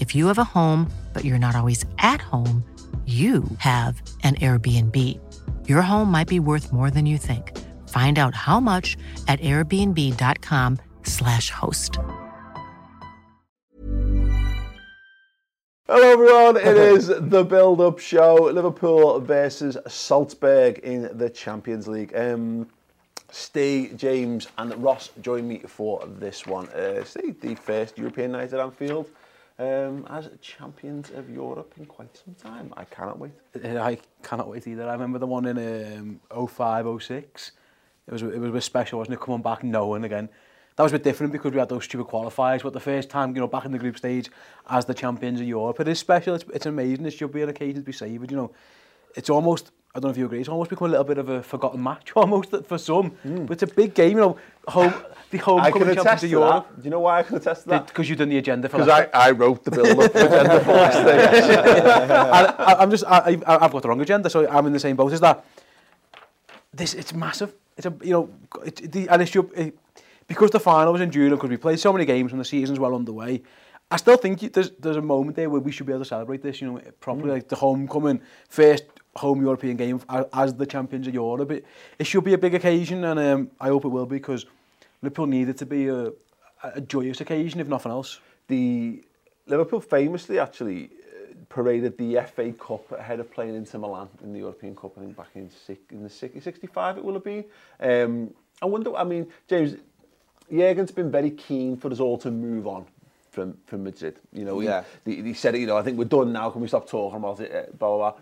If you have a home, but you're not always at home, you have an Airbnb. Your home might be worth more than you think. Find out how much at airbnb.com/slash host. Hello, everyone. It is the build up show Liverpool versus Salzburg in the Champions League. Um, Steve, James, and Ross join me for this one. Uh, Steve, the first European night at Anfield um, as champions of Europe in quite some time. I cannot wait. Uh, I cannot wait either. I remember the one in um, 05, 06. It was, it was a bit special, wasn't it? Coming back knowing again. That was a bit different because we had those stupid qualifiers, but the first time, you know, back in the group stage as the champions of Europe, it is special, it's, it's amazing, it should be an occasion to be saved, you know, it's almost, I don't know if you agree, it's almost become a little bit of a forgotten match, almost for some, mm. but it's a big game, you know, home, the homecoming champions of Europe. Do you know why I can attest to that? Because you've done the agenda for Because I, I wrote the build-up agenda for last day. I, I'm just, I, I've got the wrong agenda, so I'm in the same boat as that. This, it's massive. It's a, you know, it, the, and it's your, it, because the final was in June because we played so many games and the season's well underway, I still think there's there's a moment there where we should be able to celebrate this, you know, properly, mm. like the homecoming, first home European game as the champions of Europe. It, it should be a big occasion, and um, I hope it will be because Liverpool needed to be a, a joyous occasion, if nothing else. The Liverpool famously actually uh, paraded the FA Cup ahead of playing Inter Milan in the European Cup, I think back in, in the 65 it will have been. Um, I wonder, I mean, James, Jurgen's been very keen for us all to move on from, from Madrid. You know, yeah. he, he said, you know, I think we're done now, can we stop talking about it, uh, blah, blah, blah.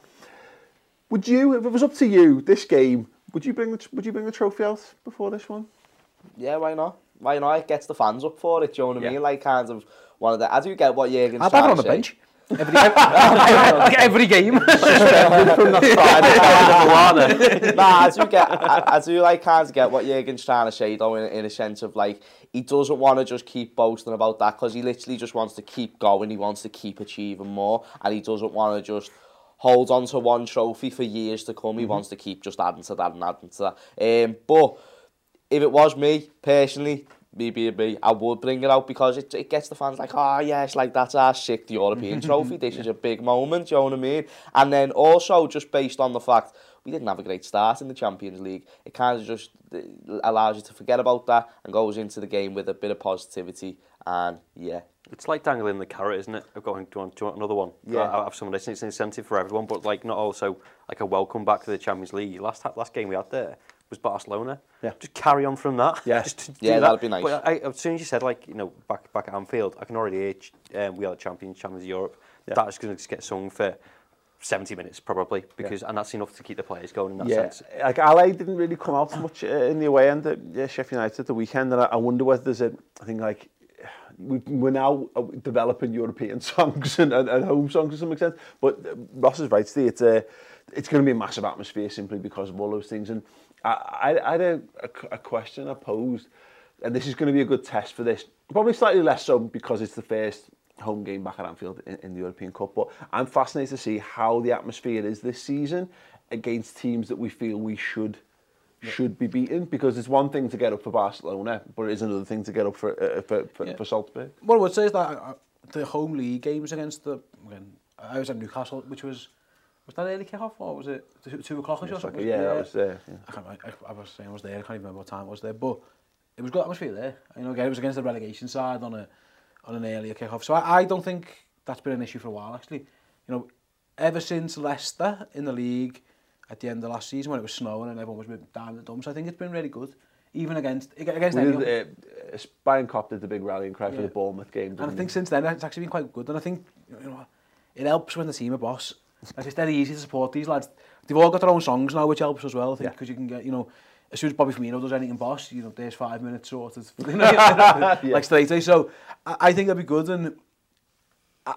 Would you, if it was up to you, this game, would you bring the, would you bring the trophy out before this one? Yeah, why not? Why not? It gets the fans up for it, do you know what I mean? Like, kind of, one of the... I do get what Jurgen's I'll have it on the bench. Every, every, every game. Suspended from the side. nah, I do get, I, I do like kind of get what Jurgen's trying to say though, in, in a sense of like, he doesn't want to just keep boasting about that because he literally just wants to keep going. He wants to keep achieving more, and he doesn't want to just hold on to one trophy for years to come. He mm -hmm. wants to keep just adding to that and adding to that. Um, but if it was me, personally, maybe me, I would bring it out because it, it gets the fans like, oh yes, like that's our sick European trophy. This yeah. is a big moment, you know what I mean? And then also just based on the fact we didn't have a great start in the Champions League, it kind of just allows you to forget about that and goes into the game with a bit of positivity. And yeah, it's like dangling the carrot, isn't it? Of going, do you want, do you want another one? Yeah. I have someone. It's an incentive for everyone, but like not also like a welcome back to the Champions League. Last last game we had there, was Barcelona. Yeah. Just carry on from that. Yeah, just yeah, that. that'd be nice. But I, as soon as you said like you know back back at Anfield, I can already hear Um, we are the champions, champions of Europe. Yeah. That's going to just get sung for 70 minutes probably because yeah. and that's enough to keep the players going in that yeah. sense. Like Ali didn't really come out much uh, in the away end at yeah, Sheffield United at the weekend and I, I wonder whether there's a I think like we're now uh, developing European songs and, and, and home songs to some extent. But uh, Ross is right, Steve. It's, uh, it's going to be a massive atmosphere simply because of all those things. And I, I, I had a, a, a question I posed, and this is going to be a good test for this. Probably slightly less so because it's the first home game back at Anfield in, in the European Cup. But I'm fascinated to see how the atmosphere is this season against teams that we feel we should – yeah. should be beaten because it's one thing to get up for Barcelona, but it is another thing to get up for uh, uh, for, for, yeah. for Salzburg. What I would say is that uh, the home league games against the again, I was at Newcastle, which was was that early kick-off or was it two, two o'clock or something? Like, yeah, yeah, was there. Yeah. I, can't, I, I was saying I was there. I can't even remember what time it was there, but it was good atmosphere there. You know, again, it was against the relegation side on a on an earlier kick-off. So I, I don't think that's been an issue for a while actually. You know, ever since Leicester in the league at the end of last season when it was snowing and everyone was a bit down in the dumps. I think it's been really good. Even against against we anyone. Did, uh, Bayern Cop did the big rally and cry yeah. for the Bournemouth game. And I think he? since then it's actually been quite good. And I think you know, it helps when the team are boss. like it's very easy to support these lads. They've all got their own songs now, which helps as well. I think because yeah. you can get you know as soon as Bobby Firmino does anything boss, you know, there's five minutes sorted. You know, yeah. Like straight away. So I, I think it'll be good. And I,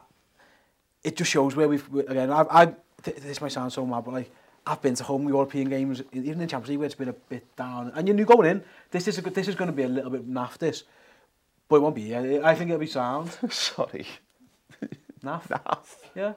it just shows where we've, again, I, I, this might sound so mad, but like, I've been to home European games, e- even in Champions League, where it's been a bit down. And you knew going in, this is a, this is going to be a little bit naff, this. But it won't be. I think it'll be sound. Sorry. Naff. Naff. Yeah.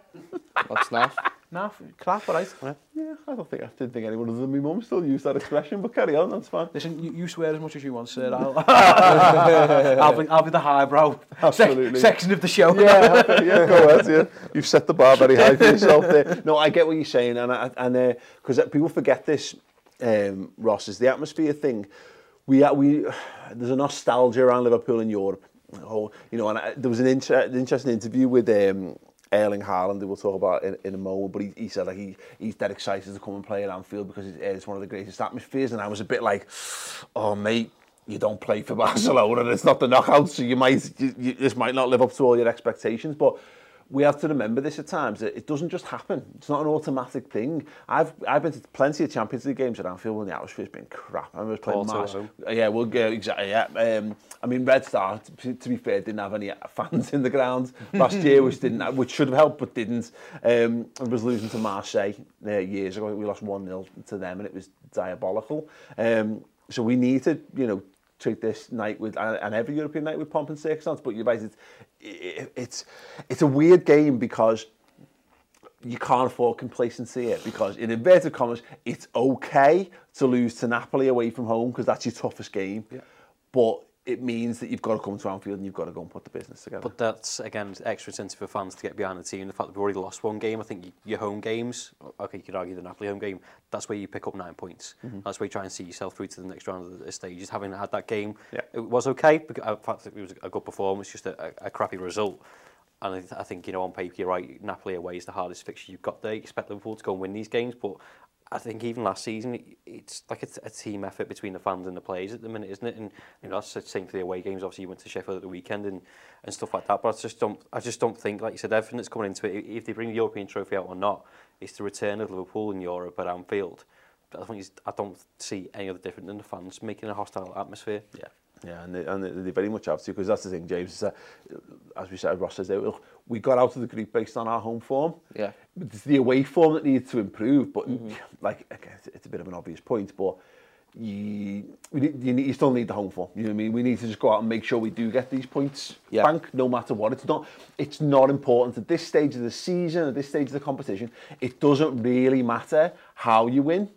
What's naff? Na, crap, all right. Yeah. I don't think, I didn't think anyone other than my mum still used that expression, but carry on, that's fine. Listen, you, you swear as much as you want, sir. I'll, I'll, be, I'll be the highbrow Absolutely. Sec section of the show. Yeah, yeah, go ahead, yeah. You've set the bar very high for yourself there. No, I get what you're saying, and and uh, because uh, people forget this, um, Ross, is the atmosphere thing. We, we, there's a nostalgia around Liverpool in Europe. Oh, you know, and I, there was an, inter an interesting interview with um, Erling Haaland, we'll talk about in, in a moment, but he, he said like he, he's dead excited to come and play at Anfield because it's, it's one of the greatest atmospheres, and I was a bit like, oh mate, you don't play for Barcelona, it's not the knockout, so you might you, you, this might not live up to all your expectations, but we have to remember this at times. That it doesn't just happen. It's not an automatic thing. I've I've been to plenty of Champions League games at Anfield when the atmosphere's been crap. I was playing at home. Yeah, well, yeah, exactly. Yeah. Um, I mean, Red Star, to, to be fair, didn't have any fans in the ground last year, which didn't, which should have helped, but didn't. Um, I was losing to Marseille uh, years ago. We lost one 0 to them, and it was diabolical. Um, so we need to, you know, treat this night with and every European night with pomp and circumstance. But you're right, it's it, it's it's a weird game because you can't afford complacency here because in inverted commas it's okay to lose to Napoli away from home because that's your toughest game but it means that you've got to come to Anfield and you've got to go and put the business together But that's, again, extra incentive for fans to get behind the team. The fact that we've already lost one game, I think your home games, okay, you could argue the Napoli home game, that's where you pick up nine points. Mm-hmm. That's where you try and see yourself through to the next round of the stages. Having had that game, Yeah. it was okay. Because, in uh, fact, it was a good performance, just a, a, a crappy result. And I, th- I think, you know, on paper, you're right, Napoli away is the hardest fixture you've got there. You expect Liverpool to go and win these games, but I think even last season, it's like a, a team effort between the fans and the players at the minute, isn't it? And you know that's the same for the away games. Obviously, you went to Sheffield at the weekend and, and stuff like that. But I just don't, I just don't think, like you said, everything that's coming into it, if they bring the European trophy out or not, it's the return of Liverpool in Europe at Anfield. I think I don't see any other different than the fans making a hostile atmosphere. Yeah. Yeah, and they, and they, very much have to because that's the thing, James. Is that, as we said, Ross says, there, look, we got out of the group based on our home form. Yeah. It's the away form that needs to improve, but mm-hmm. like okay, it's, it's a bit of an obvious point, but you, we need, you, you still need the home form. You know what I mean? We need to just go out and make sure we do get these points Yeah. bank, no matter what. It's not, it's not important at this stage of the season, at this stage of the competition. It doesn't really matter how you win,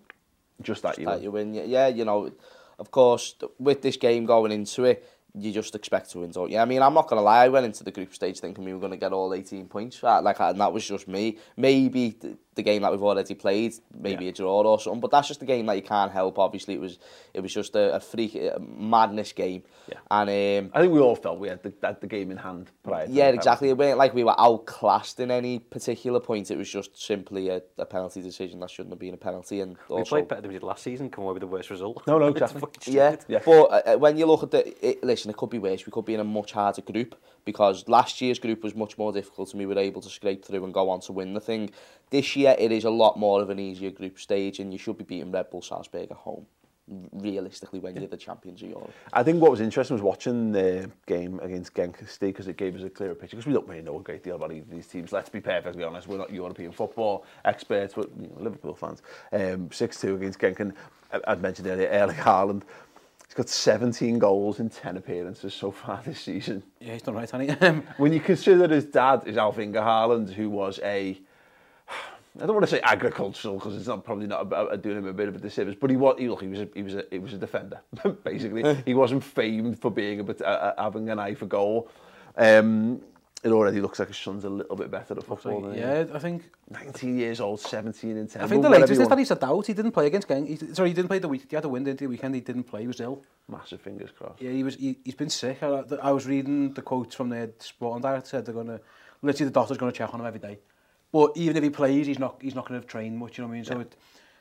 just that you that win. you win. Yeah, yeah, you know, of course, with this game going into it, you just expect to win, don't you? I mean, I'm not going to lie, I went into the group stage thinking we were going to get all 18 points, like, and that was just me. Maybe the, game that we've already played, maybe Yeah. a draw or something, but that's just a game that you can't help. Obviously, it was it was just a, a freak, a madness game. Yeah. And um, I think we all felt we had the, had the game in hand prior. to yeah, exactly. It weren't like we were outclassed in any particular point. It was just simply a, a penalty decision that shouldn't have been a penalty. And We also, played better than we did last season, come away with the worst result. No, no, exactly. Yeah. Yeah. but uh, when you look at the, it, listen, it could be worse. We could be in a much harder group because last year's group was much more difficult and we were able to scrape through and go on to win the thing. This year it is a lot more of an easier group stage and you should be beating Red Bull Salzburg at home, realistically, when you're the champions of Europe. I think what was interesting was watching the game against Genk State because it gave us a clearer picture because we don't really know a great deal about either of these teams. Let's be perfectly honest, we're not European football experts, we're you know, Liverpool fans. Um, 6-2 against Genk and I- I'd mentioned earlier, Erling Haaland. He's got 17 goals in 10 appearances so far this season. Yeah, he's done right, hasn't he? Um, When you consider his dad is Alf-Inge Haaland, who was a, I don't want to say agricultural because it's not probably not about uh, doing him a bit of a disservice, but he was he, look, he was a, he was a, he was a defender basically. he wasn't famed for being a bit uh, uh having an eye for goal. Um, it already looks like his son's a little bit better at football. Like, yeah, I think 19 years old, 17 and 10. I think the latest is that he's a doubt. He didn't play against Gang. He, sorry, he didn't play the week. He had a win into the weekend. He didn't play. He was ill. Massive fingers crossed. Yeah, he was. He, he's been sick. I, I was reading the quotes from the sport and director said they're gonna literally the doctor's gonna check on him every day. But even if he plays, he's not he's not going to have trained much. You know what I mean? Yeah. So it,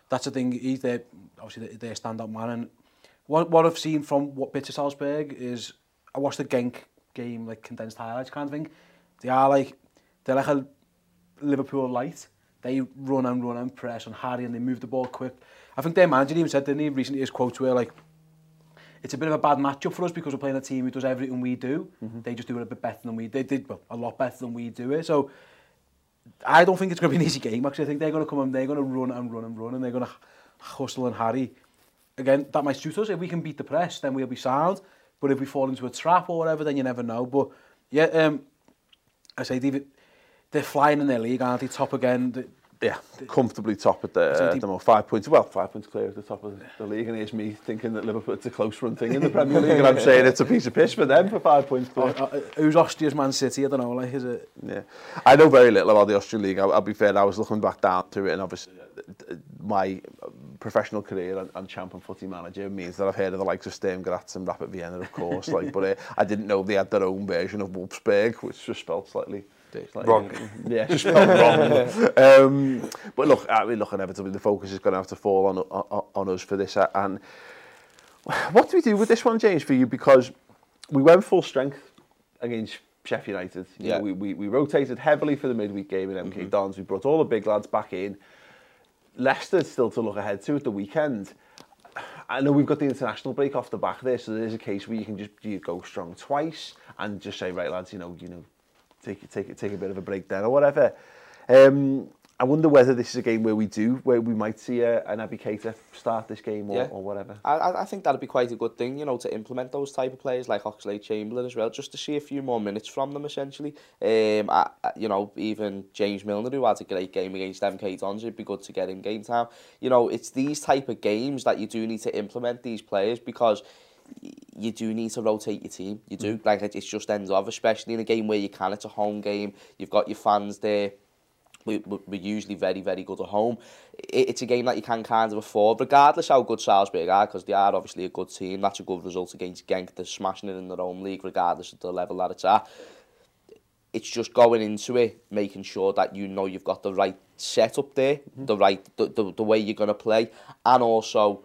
that's the thing. He's their obviously their standout man. And what what I've seen from what bits of Salzburg is I watched the Genk game like condensed highlights kind of thing. They are like they're like a Liverpool light. They run and run and press and Harry and they move the ball quick. I think their manager even said, didn't he, recently his quotes were like, it's a bit of a bad matchup for us because we're playing a team who does everything we do. Mm -hmm. They just do it a bit better than we did. They did well, a lot better than we do it. So I don't think it's going to be an easy game, actually. I think they're going to come and they're going to run and run and run, and they're going to hustle and harry. Again, that might suit us. If we can beat the press, then we'll be sound. But if we fall into a trap or whatever, then you never know. But yeah, um, I say, David, they're flying in their league, aren't they? Top again. Yeah, comfortably top at the, uh, the five points. Well, five points clear at the top of the league, and here's me thinking that Liverpool it's a close run thing in the Premier League, and I'm saying it's a piece of piss for them for five points. Oh, uh, who's Austria's Man City? I don't know. Like, is it? Yeah, I know very little about the Austrian league. I'll, I'll be fair. I was looking back down to it, and obviously uh, my professional career and, and champion footy manager means that I've heard of the likes of Sturm Graz and Rapid Vienna, of course. like, but uh, I didn't know they had their own version of Wolfsburg, which was spelled slightly like, wrong. Yeah, just wrong. um, but look, I mean, look, inevitably the focus is going to have to fall on, on, on us for this. Uh, and what do we do with this one, James, for you? Because we went full strength against Sheffield United. You yeah. Know, we, we, we rotated heavily for the midweek game in MK mm-hmm. Dons. We brought all the big lads back in. Leicester still to look ahead to at the weekend. I know we've got the international break off the back there, so there's a case where you can just you go strong twice and just say, right, lads, you know, you know, take, take, take a bit of a break there or whatever. Um, I wonder whether this is a game where we do, where we might see a, an Abby Cater start this game or, yeah. or whatever. I, I think that'd be quite a good thing, you know, to implement those type of players like Oxley Chamberlain as well, just to see a few more minutes from them essentially. Um, I, you know, even James Milner, who had a great game against MK Dons, it'd be good to get in game time. You know, it's these type of games that you do need to implement these players because you do need to rotate your team. You do. Mm. Like, it just ends off, especially in a game where you can. It's a home game. You've got your fans there. We, we're usually very, very good at home. It's a game that you can kind of afford, regardless how good Salzburg are, because they are obviously a good team. That's a good result against Genk. They're smashing it in their own league, regardless of the level that it's at. It's just going into it, making sure that you know you've got the right setup there, mm-hmm. the right, the, the, the way you're going to play, and also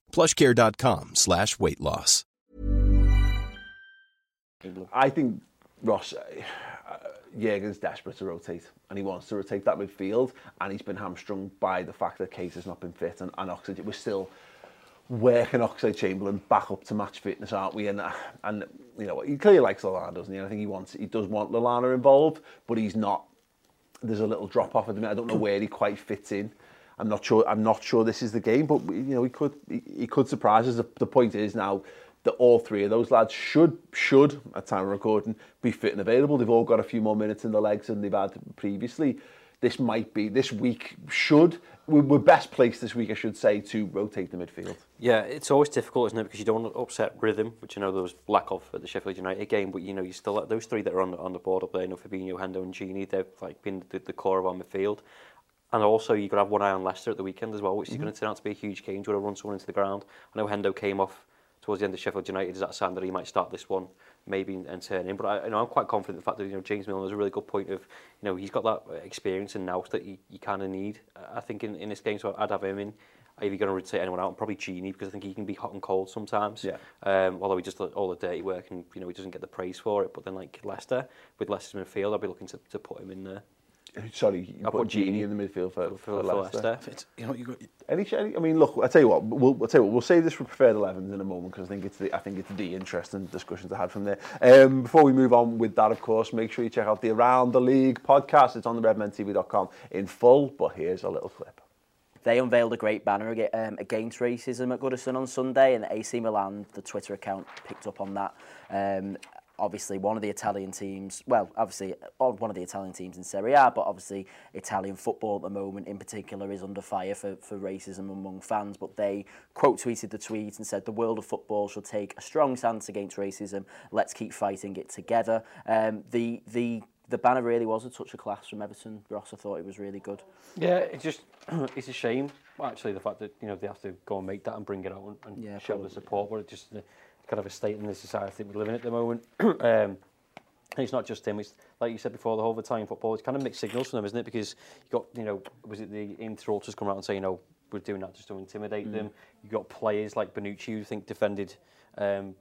plushcare.com slash weight loss. I think Ross, uh, Jurgen's desperate to rotate and he wants to rotate that midfield and he's been hamstrung by the fact that Case has not been fit and, and Oxlade, we're still working Oxlade-Chamberlain back up to match fitness, aren't we? And, uh, and you know, he clearly likes Lallana, doesn't he? I think he wants, he does want Lallana involved, but he's not, there's a little drop off at the minute. I don't know where he quite fits in. I'm not sure. I'm not sure this is the game, but you know he could he, he could surprise us. The, the point is now that all three of those lads should should at time of recording be fit and available. They've all got a few more minutes in the legs than they've had previously. this might be this week should we- we're best placed this week, I should say, to rotate the midfield. Yeah, it's always difficult, isn't it? Because you don't want to upset rhythm, which I know there was lack of at the Sheffield United game. But you know, you still those three that are on the, on the board up there, you know, Fabinho, Hendo, and Gini, they've like been the, the core of our midfield. And also, you've got to have one eye on Leicester at the weekend as well, which mm -hmm. is mm-hmm. going to turn out to be a huge game. Do you want to run someone into the ground? I know Hendo came off towards the end of Sheffield United. Is that a sign that he might start this one, maybe, and turn in? But I, you know, I'm quite confident the fact that you know James Milner is a really good point of, you know, he's got that experience and nous that you, you kind of need. I think in, in this game, so I'd have him in. If you're going to rotate anyone out, probably Genie because I think he can be hot and cold sometimes. Yeah. Um, although he does all the dirty work and you know he doesn't get the praise for it. But then like Leicester with Leicester's midfield, I'd be looking to, to put him in there. Sorry, you I'll put put Genie Gini in the midfield for, for, for, for, Leicester. Leicester. It's, you know, you got, Any, any, I mean, look, I tell you what, we'll, I'll tell you what, we'll save this for preferred 11s in a moment because I think it's the, I think it's the interesting discussion to have from there. Um, before we move on with that, of course, make sure you check out the Around the League podcast. It's on the redmentv.com in full, but here's a little clip. They unveiled a great banner um, against racism at Goodison on Sunday, and AC Milan, the Twitter account, picked up on that. Um, obviously, one of the Italian teams, well, obviously, uh, one of the Italian teams in Serie A, but obviously, Italian football at the moment in particular is under fire for, for racism among fans. But they quote tweeted the tweet and said, The world of football should take a strong stance against racism. Let's keep fighting it together. Um, the, the, the banner really was a touch of class from Everton. Ross, I thought it was really good. Yeah, it's just it's a shame actually the fact that you know they have to go and make that and bring it out and, and Yeah, show the support. But it's just kind of a state in the society we're living at the moment. um, and it's not just him. It's like you said before, the whole of Italian football. It's kind of mixed signals from them, isn't it? Because you got, you know, was it the Inter come out and say, you know, we're doing that just to intimidate mm. them. You got players like Benucci who think defended. Um,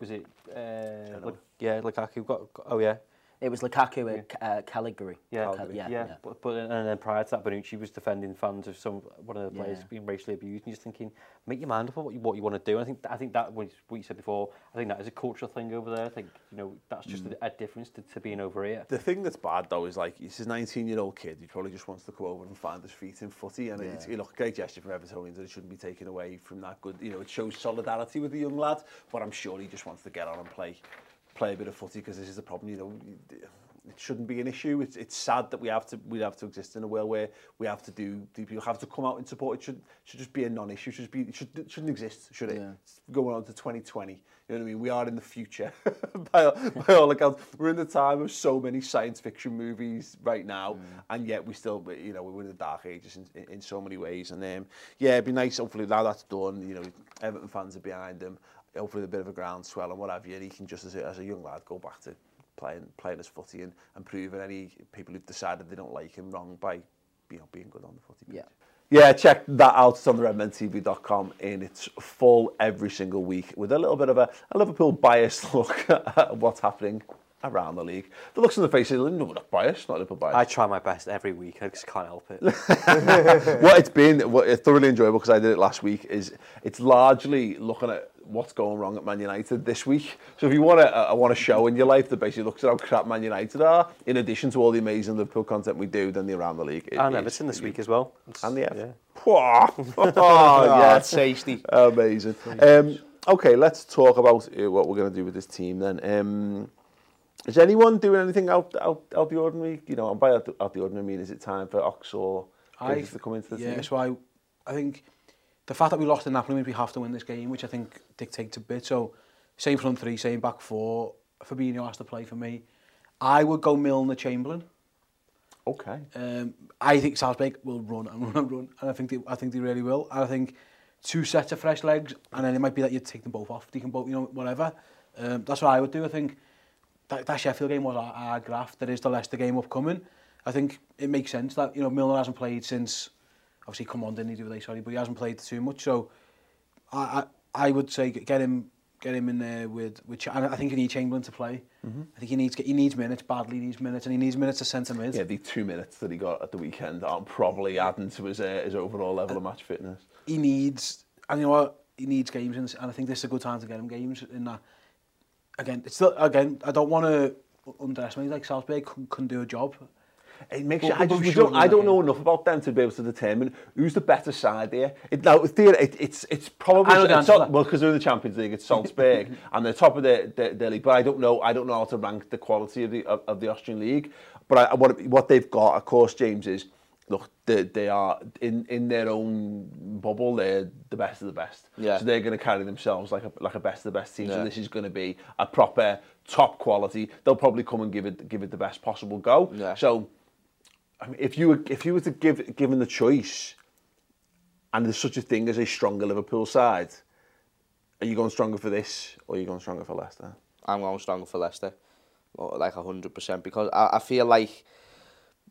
was it? Uh, yeah, Lukaku got oh yeah. It was Lukaku and uh, Cagliari. Yeah, Cal- yeah, yeah, But, but and then prior to that, Bonucci was defending fans of some one of the players Yeah. being racially abused, and just thinking, make your mind up on what you what you want to do. And I think I think that was what you said before. I think that is a cultural thing over there. I think you know that's just Mm. a, a difference to, to being over here. The thing that's bad though is like he's a 19 year old kid. He probably just wants to come over and find his feet in footy, and it's you know a great gesture from Evertonians. and It shouldn't be taken away from that good. You know, it shows solidarity with the young lad. But I'm sure he just wants to get on and play, play a bit of footy because this is the problem. You know, it shouldn't be an issue. It's, it's sad that we have to we have to exist in a world where we have to do people have to come out and support. It should should just be a non-issue. Should just be should shouldn't exist. Should it? Yeah. It's going on to 2020. You know what I mean? We are in the future by, by all accounts. We're in the time of so many science fiction movies right now, mm. and yet we still you know we're in the dark ages in, in, in so many ways. And um, yeah, it'd be nice. Hopefully now that's done. You know, Everton fans are behind them hopefully a bit of a groundswell and what have you, and he can just as a, as a young lad go back to playing playing his footy and, and proving any people who've decided they don't like him wrong by you know, being good on the footy pitch. Yeah. Yeah, check that out. It's on the redmentv.com in its full every single week with a little bit of a, a Liverpool biased look at what's happening around the league. The looks on the faces, no, we're not biased, not Liverpool I biased. I try my best every week. I just can't help it. what it's been, what it's thoroughly enjoyable because I did it last week, is it's largely looking at what's going wrong at Man United this week. So if you want a, a want a show in your life that basically looks at how crap Man United are, in addition to all the amazing Liverpool content we do, then the around the league. it and is- Everton this week as well. It's- And the F. yeah. Pwah! oh, yeah. it's tasty. Amazing. Um, okay, let's talk about uh, what we're going to do with this team then. Um, Is anyone doing anything out, out, out the ordinary? You know, and by out, out the ordinary, I mean, is it time for Ox or Giggs to come into the yeah, team? So I, I think the fact that we lost in Napoli means we have to win this game, which I think dictates a bit. So, same front three, same back four. Fabinho has to play for me. I would go Milner Chamberlain. Okay. Um, I think Salzburg will run and run and run, and I think they, I think they really will. And I think two sets of fresh legs, and then it might be that you take them both off. They can both, you know, whatever. Um, that's what I would do. I think that, that Sheffield game was our, our graft. There is the Leicester game upcoming. I think it makes sense that, you know, Milner hasn't played since, obviously, come on, didn't he do they, sorry, but he hasn't played too much. So I, I, I would say get him get him in there with, with and I think you need Chamberlain to play. Mm -hmm. I think he needs he needs minutes badly. He needs minutes, and he needs minutes to centre mid. Yeah, the two minutes that he got at the weekend aren't probably adding to his uh, his overall level uh, of match fitness. He needs, and you know what, he needs games, in, and I think this is a good time to get him games in that again, it's still, again, I don't want to underestimate like Salisbury can, can do a job. It makes but, you, I, just, don't, I don't know enough about them to be able to determine who's the better side there. It, now, there, it, it's it's probably it's not, well because they're in the Champions League, it's Salzburg and they're top of the, the, the league. But I don't know, I don't know how to rank the quality of the of, of the Austrian league. But I, what what they've got, of course, James is look. They, they are in, in their own bubble. They're the best of the best. Yeah. So they're going to carry themselves like a like a best of the best team. So this is going to be a proper top quality. They'll probably come and give it give it the best possible go. Yeah. So, I mean, if you were if you were to give given the choice, and there's such a thing as a stronger Liverpool side, are you going stronger for this or are you going stronger for Leicester? I'm going stronger for Leicester, like hundred percent, because I, I feel like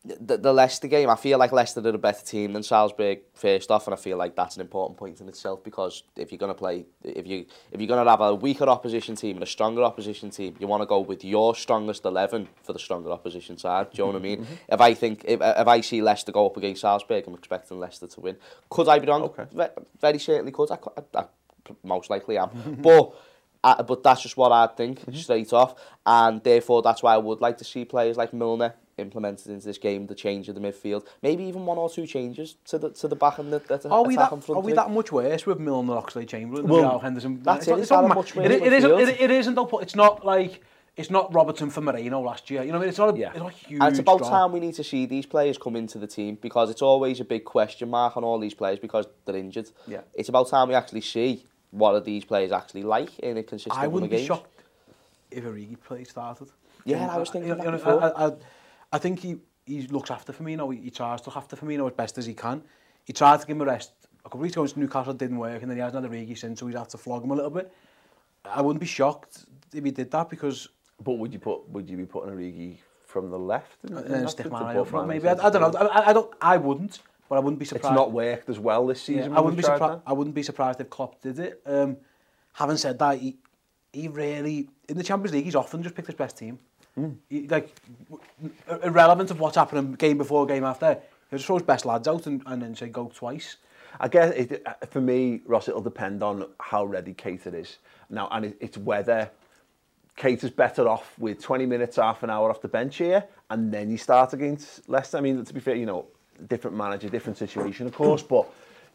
the, the Leicester game, I feel like Leicester are a better team than Salzburg first off, and I feel like that's an important point in itself because if you're going to play, if you if you're going to have a weaker opposition team and a stronger opposition team, you want to go with your strongest eleven for the stronger opposition side. Do you know what I mean? Mm-hmm. if I think if, if I see Leicester go up against Salzburg, I'm expecting Leicester to win. Could I be wrong? Okay. Very certainly could. I, I, I most likely am, but. Uh, but that's just what I think straight off, and therefore that's why I would like to see players like Milner implemented into this game, the change of the midfield, maybe even one or two changes to the to the back and the, the Are we that? and front Are we that much worse with Milner, Oxlade, Chamberlain, Well, Henderson? that's It's it, not- it's not it, worse it, isn't. It, it isn't. Though, it's not like it's not Robertson for Marino last year. You know, what I mean, it's not. A, Yeah. It's not huge. And it's about drop. time we need to see these players come into the team because it's always a big question mark on all these players because they're injured. Yeah. It's about time we actually see what are these players actually like in a consistent I wouldn't be games? shocked if Origi play started. Yeah, I, I was thinking I, that before. I, I, I think he, he looks after Firmino, he, he tries to look after Firmino as best as he can. He tried to give him a rest a couple of weeks ago against Newcastle, didn't work, and then he hasn't had Origi since, so he's had to flog him a little bit. I wouldn't be shocked if he did that because... But would you put would you be putting Origi from the left and, and, and stick Mario up front maybe? I, I don't know. I, I don't. I wouldn't. But I wouldn't be surprised. It's not worked as well this Yeah, season. I wouldn't be surprised. I wouldn't be surprised if Klopp did it. Um, having said that, he, he really in the Champions League he's often just picked his best team. Hmm. He, like irrelevant of what's happening game before game after, he'll just throw his best lads out and, and then say go twice. I guess it, uh, for me, Ross, it'll depend on how ready Keita is. Now, and it, it's whether Keita's better off with 20 minutes, half an hour off the bench here, and then you start against Leicester. I mean, to be fair, you know, different manager, different situation, of course, but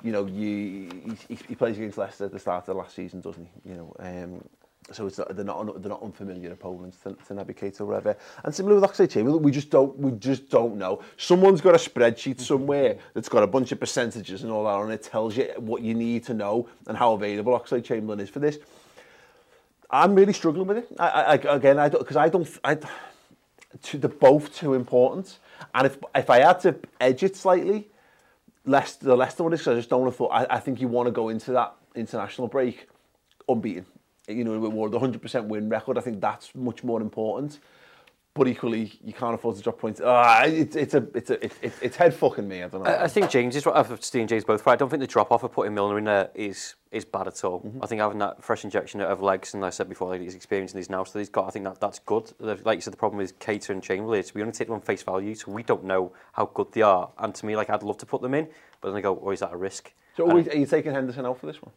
you know, you he, he plays against Leicester at the start of last season, doesn't he? You know, um, so it's not, they're not they're not unfamiliar opponents to, to Naby Keita or whatever. And similar with Oxlade Chamberlain, we just don't we just don't know. Someone's got a spreadsheet somewhere that's got a bunch of percentages and all that on it tells you what you need to know and how available Oxlade Chamberlain is for this. I'm really struggling with it. I, I again, I don't because I don't I. to, they're both too important. And if if I had to edge it slightly, less the Leicester one is 'cause I just don't want to thought. I, I think you want to go into that international break unbeaten. You know, with the 100% win record, I think that's much more important. But equally, you can't afford to drop points. Ah, it's it's a it's a it's, it's, head fucking me. I don't know. I, I think James is right. I've seen James both. Right. I don't think the drop off of putting Milner in there is is bad at all. I think having that fresh injection of legs, and like I said before, like his experience and his now, so he's got. I think that that's good. Like you said, the problem is Keita and Chamberlain is we only take them on face value, so we don't know how good they are. And to me, like I'd love to put them in, but then I go, oh, is that a risk? so are, we, are you taking Henderson out for this one?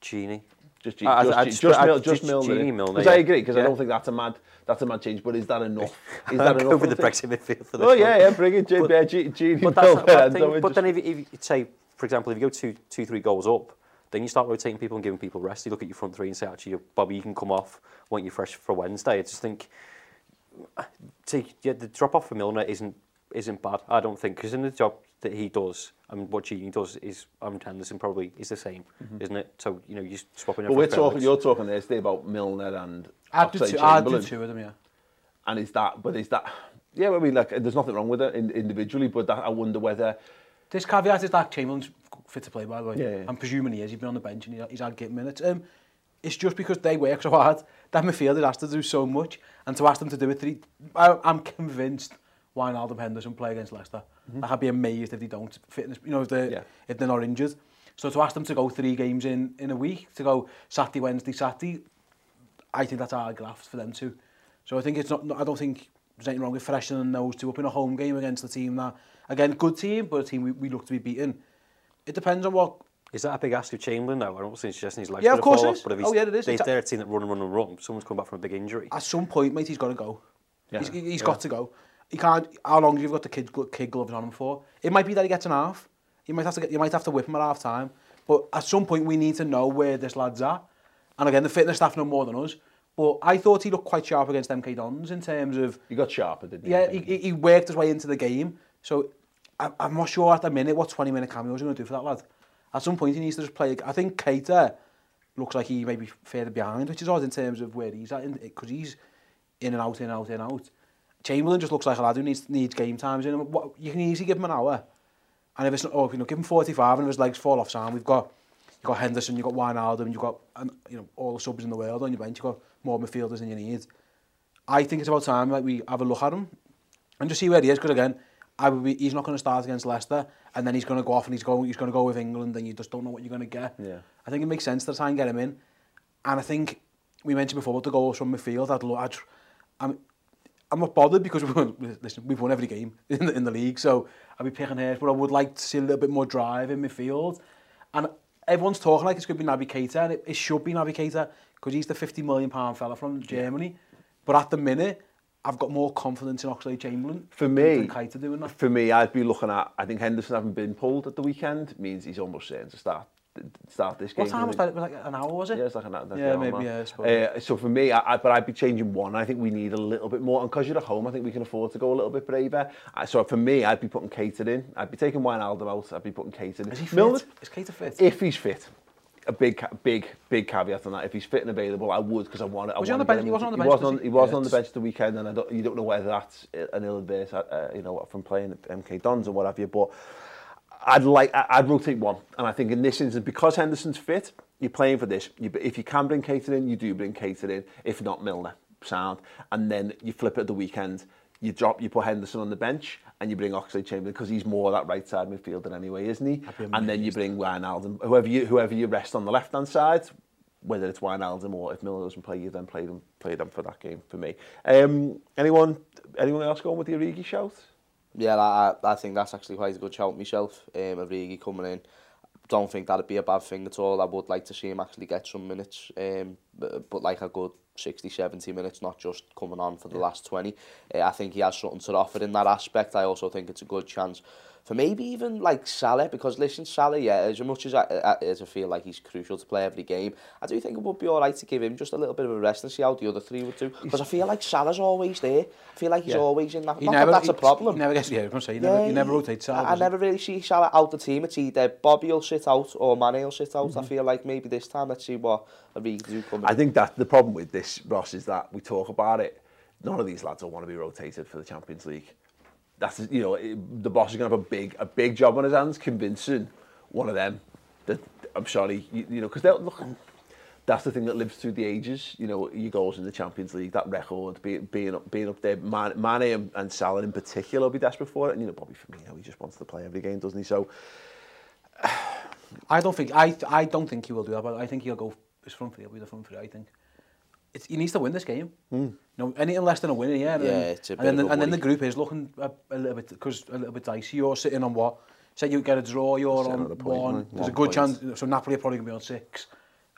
Gini. Just, G- I- just, just just, Mil- just just Milner. Because I agree, because I don't think that's a mad that's a mad change. But is that enough? Is that go enough? with the? Brexit midfield for this Oh yeah, yeah, bring it, G- But- yeah, G- Gini But that's Milner. not a bad and thing. But just- then if, you- if you say, for example, if you go two, two, three goals up, then you start rotating people and giving people rest. You look at your front three and say, actually, Bobby, you can come off. Want you fresh for Wednesday? I just think, uh, take yeah, the drop off for Milner isn't isn't bad. I don't think because in the job that he does and what Gini does is, um, Henderson probably is the same, isn't it? So you know, you just swapping. But we're talking, you're talking there today about Milner and I'd do, two, I'd do two of them, yeah. And is that, but is that, yeah, I mean, like, there's nothing wrong with it in, individually, but that, I wonder whether, This caveat is that Chamberlain's fit to play, by the way. Yeah, yeah. I'm presuming he is. He's been on the bench and he- he's had get minutes. Um, it's just because they work so hard. That midfielder has to do so much. And to ask them to do it three... I, I'm convinced why Wijnaldum Henderson play against Leicester. Mm -hmm. I'd be amazed if they don't fitness, you know, if they're, yeah. if they're not injured. So to ask them to go three games in, in a week, to go Saturday, Wednesday, Saturday, I think that's hard graft for them too. So I think it's not, I don't think there's anything wrong with freshening those two up in a home game against the team that, again, good team, but a team we, we look to be beaten. It depends on what Is that a big ask of Chamberlain now? I don't think suggesting his legs yeah, of course fall off, but if he's, oh, yeah, it is. They, they're a team that run and run and run. Someone's come back from a big injury. At some point, mate, he's got to go. Yeah. He's, he's yeah. got to go you can't, how long have you got the kid, kid gloves on him for? It might be that he gets an half. You might have to, get, you might have to whip him at half time. But at some point, we need to know where this lad's at. And again, the fitness staff know more than us. But I thought he looked quite sharp against MK Dons in terms of... He got sharper, didn't he? Yeah, he, he worked his way into the game. So I, I'm not sure at the minute what 20-minute cameos are going to do for that lad. At some point, he needs to just play... I think Keita looks like he may be further behind, which is odd in terms of where he's at, because he's in and out, in and out, in and out. Chamberlain just looks like a lad who needs, needs game time. You, know, what, you can easily give him an hour. And if it's not, oh, you know, give him 45 and if his legs fall off Sam, we've got you've got Henderson, you've got Wijnaldum, you've got um, you know, all the subs in the world on your bench, you've got more midfielders than you need. I think it's about time like, we have a look at him and just see where he is, because again, I would be, he's not going to start against Leicester, and then he's going to go off and he's going, he's going to go with England, and you just don't know what you're going to get. Yeah. I think it makes sense to try and get him in, and I think we mentioned before about the goals from midfield. I'd, I'd, I'm, I'm not bothered because we won, listen, we've won every game in the, in the league, so I'll be picking hairs, but I would like to see a little bit more drive in midfield. And everyone's talking like it's going to be Naby Keita, and it, it should be Naby Keita because he's the 50 million pound fella from Germany. But at the minute, I've got more confidence in Oxley Chamberlain. For me, Keita doing that. For me, I'd be looking at. I think Henderson having been pulled at the weekend means he's almost certain to start start this game. What time was that? It was like an hour, was it? Yeah, it's like an hour. Yeah, maybe, yeah, Uh, so for me, I, I, but I'd be changing one. I think we need a little bit more. And because you're at home, I think we can afford to go a little bit braver. Uh, so for me, I'd be putting Keita in. I'd be taking Wijnaldum out. I'd be putting Keita in. Is he fit? Milner, Is Keita fit? if he's fit. A big, big, big caveat on that. If he's fit and available, I would because I want. it. Was he on the bench? He wasn't on the He bench, wasn't was on, he? he wasn't Yeah, on the bench the weekend, and I don't, you don't know whether that's an ill adverse, uh, you know, from playing MK Dons or what have you. But I'd like, I'd rotate one, and I think in this instance, because Henderson's fit, you're playing for this. You, if you can bring Keita in, you do bring Keita in. If not, Milner, sound, and then you flip it at the weekend. You drop, you put Henderson on the bench, and you bring Oxlade Chamberlain because he's more that right side midfielder anyway, isn't he? And then you bring Wijnaldum, whoever you whoever you rest on the left hand side, whether it's Wijnaldum or if Milner doesn't play, you then play them play them for that game for me. Um, anyone anyone else going with the Origi shout? yeah, I, I think that's actually quite a good shout myself, um, of Rigi coming in. Don't think that'd be a bad thing at all. I would like to see him actually get some minutes, um, but, but like a good 60, 70 minutes, not just coming on for the yeah. last 20. Uh, I think he has something to offer in that aspect. I also think it's a good chance for maybe even like Salah, because listen, Salah, yeah, as much as I, as I feel like he's crucial to play every game, I do think it would be all right to give him just a little bit of a rest and see how the other three would do. Because I feel like Salah's always there. I feel like he's yeah. always in that. He not never, that that's he, a problem. He never gets, yeah, I'm saying, he, yeah, never, he, he never rotates Salah. I, I never really see Salah out the team. It's either Bobby will sit out or Mane will sit out. Mm -hmm. I mm-hmm. feel like maybe this time, let's see what Origi do come in. I think that the problem with this, Ross, is that we talk about it. None of these lads will want to be rotated for the Champions League. That's you know the boss is going to have a big a big job on his hands convincing one of them that I'm sorry you, you know because they'll look. That's the thing that lives through the ages. You know, your goals in the Champions League, that record, being being up, being up there. Man, Mane and, and Salah in particular will be desperate for it. And you know, Bobby Firmino, he just wants to play every game, doesn't he? So I don't think I I don't think he will do that, but I think he'll go his front three. He'll be the front three. I think. it's, he needs to win this game. Mm. No, anything less than a win, yeah. And, yeah, it's a bit and, then, the, and then the group is looking a, a little bit because a little bit dicey. You're sitting on what? Say you get a draw, you're Set on point, one. There's one a good point. chance. So Napoli are probably going to be on six,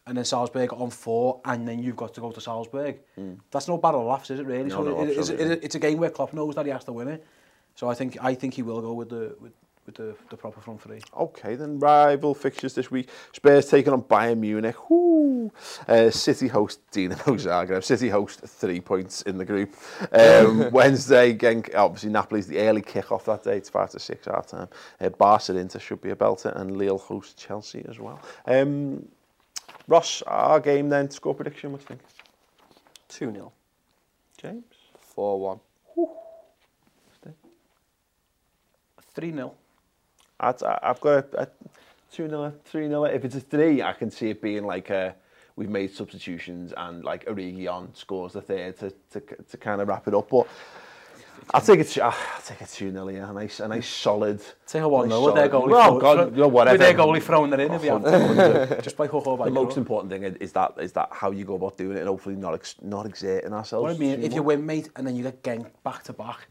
and then Salzburg on four, and then you've got to go to Salzburg. Mm. That's no battle of laughs, is it really? No, so no, it, it, it, it, it's a game where Klopp knows that he has to win it. So I think I think he will go with the with, with the, the proper front three. Okay, then rival fixtures this week. Spurs taking on Bayern Munich. Whoo! Uh, City host Dinamo Zagreb. City host three points in the group. Um, Wednesday, Genk, obviously Napoli's the early kick-off that day. It's 5 to 6 our time. Uh, Barca Inter should be a belter and Lille host Chelsea as well. Um, Ross, our game then, score prediction, what do you think? 2 0. James? 4-1. Three 0 at, I've got a, a 2-0, 3-0. If it's a 3, I can see it being like a, we've made substitutions and like Origion scores the third to, to, to kind of wrap it up. But I'll take it. Ah, I'll take a two 0 yeah. A nice, a nice solid. Take a one 0 with their goalie. Well, throw, God, you know, whatever. With their goalie throwing it in, if you just by hook or by. The most important thing is that is that how you go about doing it, and hopefully not ex not exerting ourselves. What I mean, if you win, mate, and then you get ganked back to back.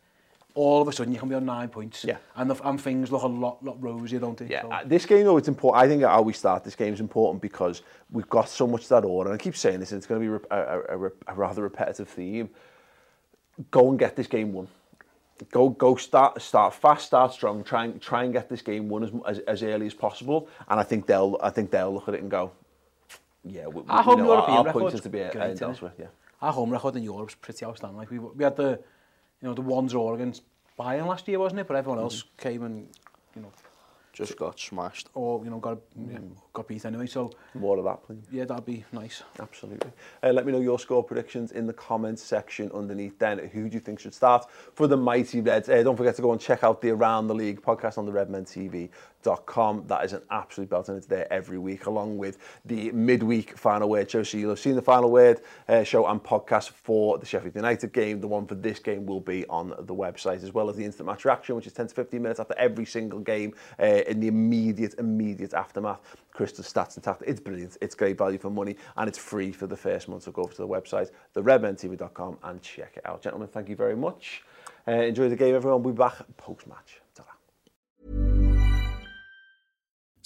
All of a sudden you can be on nine points. Yeah. And, the, and things look a lot, lot rosy, don't they? Yeah, So- uh, this game though, it's important. I think how we start this game is important because we've got so much that order. And I keep saying this, and it's going to be a, a, a, a rather repetitive theme. Go and get this game won. go go start start fast, start strong. Try and try and get this game won as, as, as early as possible. And I think they'll I think they'll look at it and go, yeah, we, Our home know, European our, our to be great, elsewhere. Yeah. Our home record in Europe's pretty outstanding. Like we, we had the, you know, the one draw against Bayern last year, wasn't it? But everyone else mm. came and, you know, just got smashed. Or, you know, got, mm. yeah, got beat anyway, so... More of that, please. Yeah, that'd be nice. Absolutely. Uh, let me know your score predictions in the comments section underneath then. Who do you think should start for the mighty Reds? Uh, don't forget to go and check out the Around the League podcast on the Redmen TV RedmenTV.com. That is an absolute belt, and it's there every week, along with the midweek final word show. So you'll have seen the final word uh, show and podcast for the Sheffield United game. The one for this game will be on the website, as well as the instant match reaction, which is 10 to 15 minutes after every single game uh, in the immediate, immediate aftermath. Crystal stats and tactics. It's brilliant. It's great value for money, and it's free for the first month. So go over to the website, theredmentv.com, and check it out. Gentlemen, thank you very much. Uh, enjoy the game, everyone. We'll be back post match.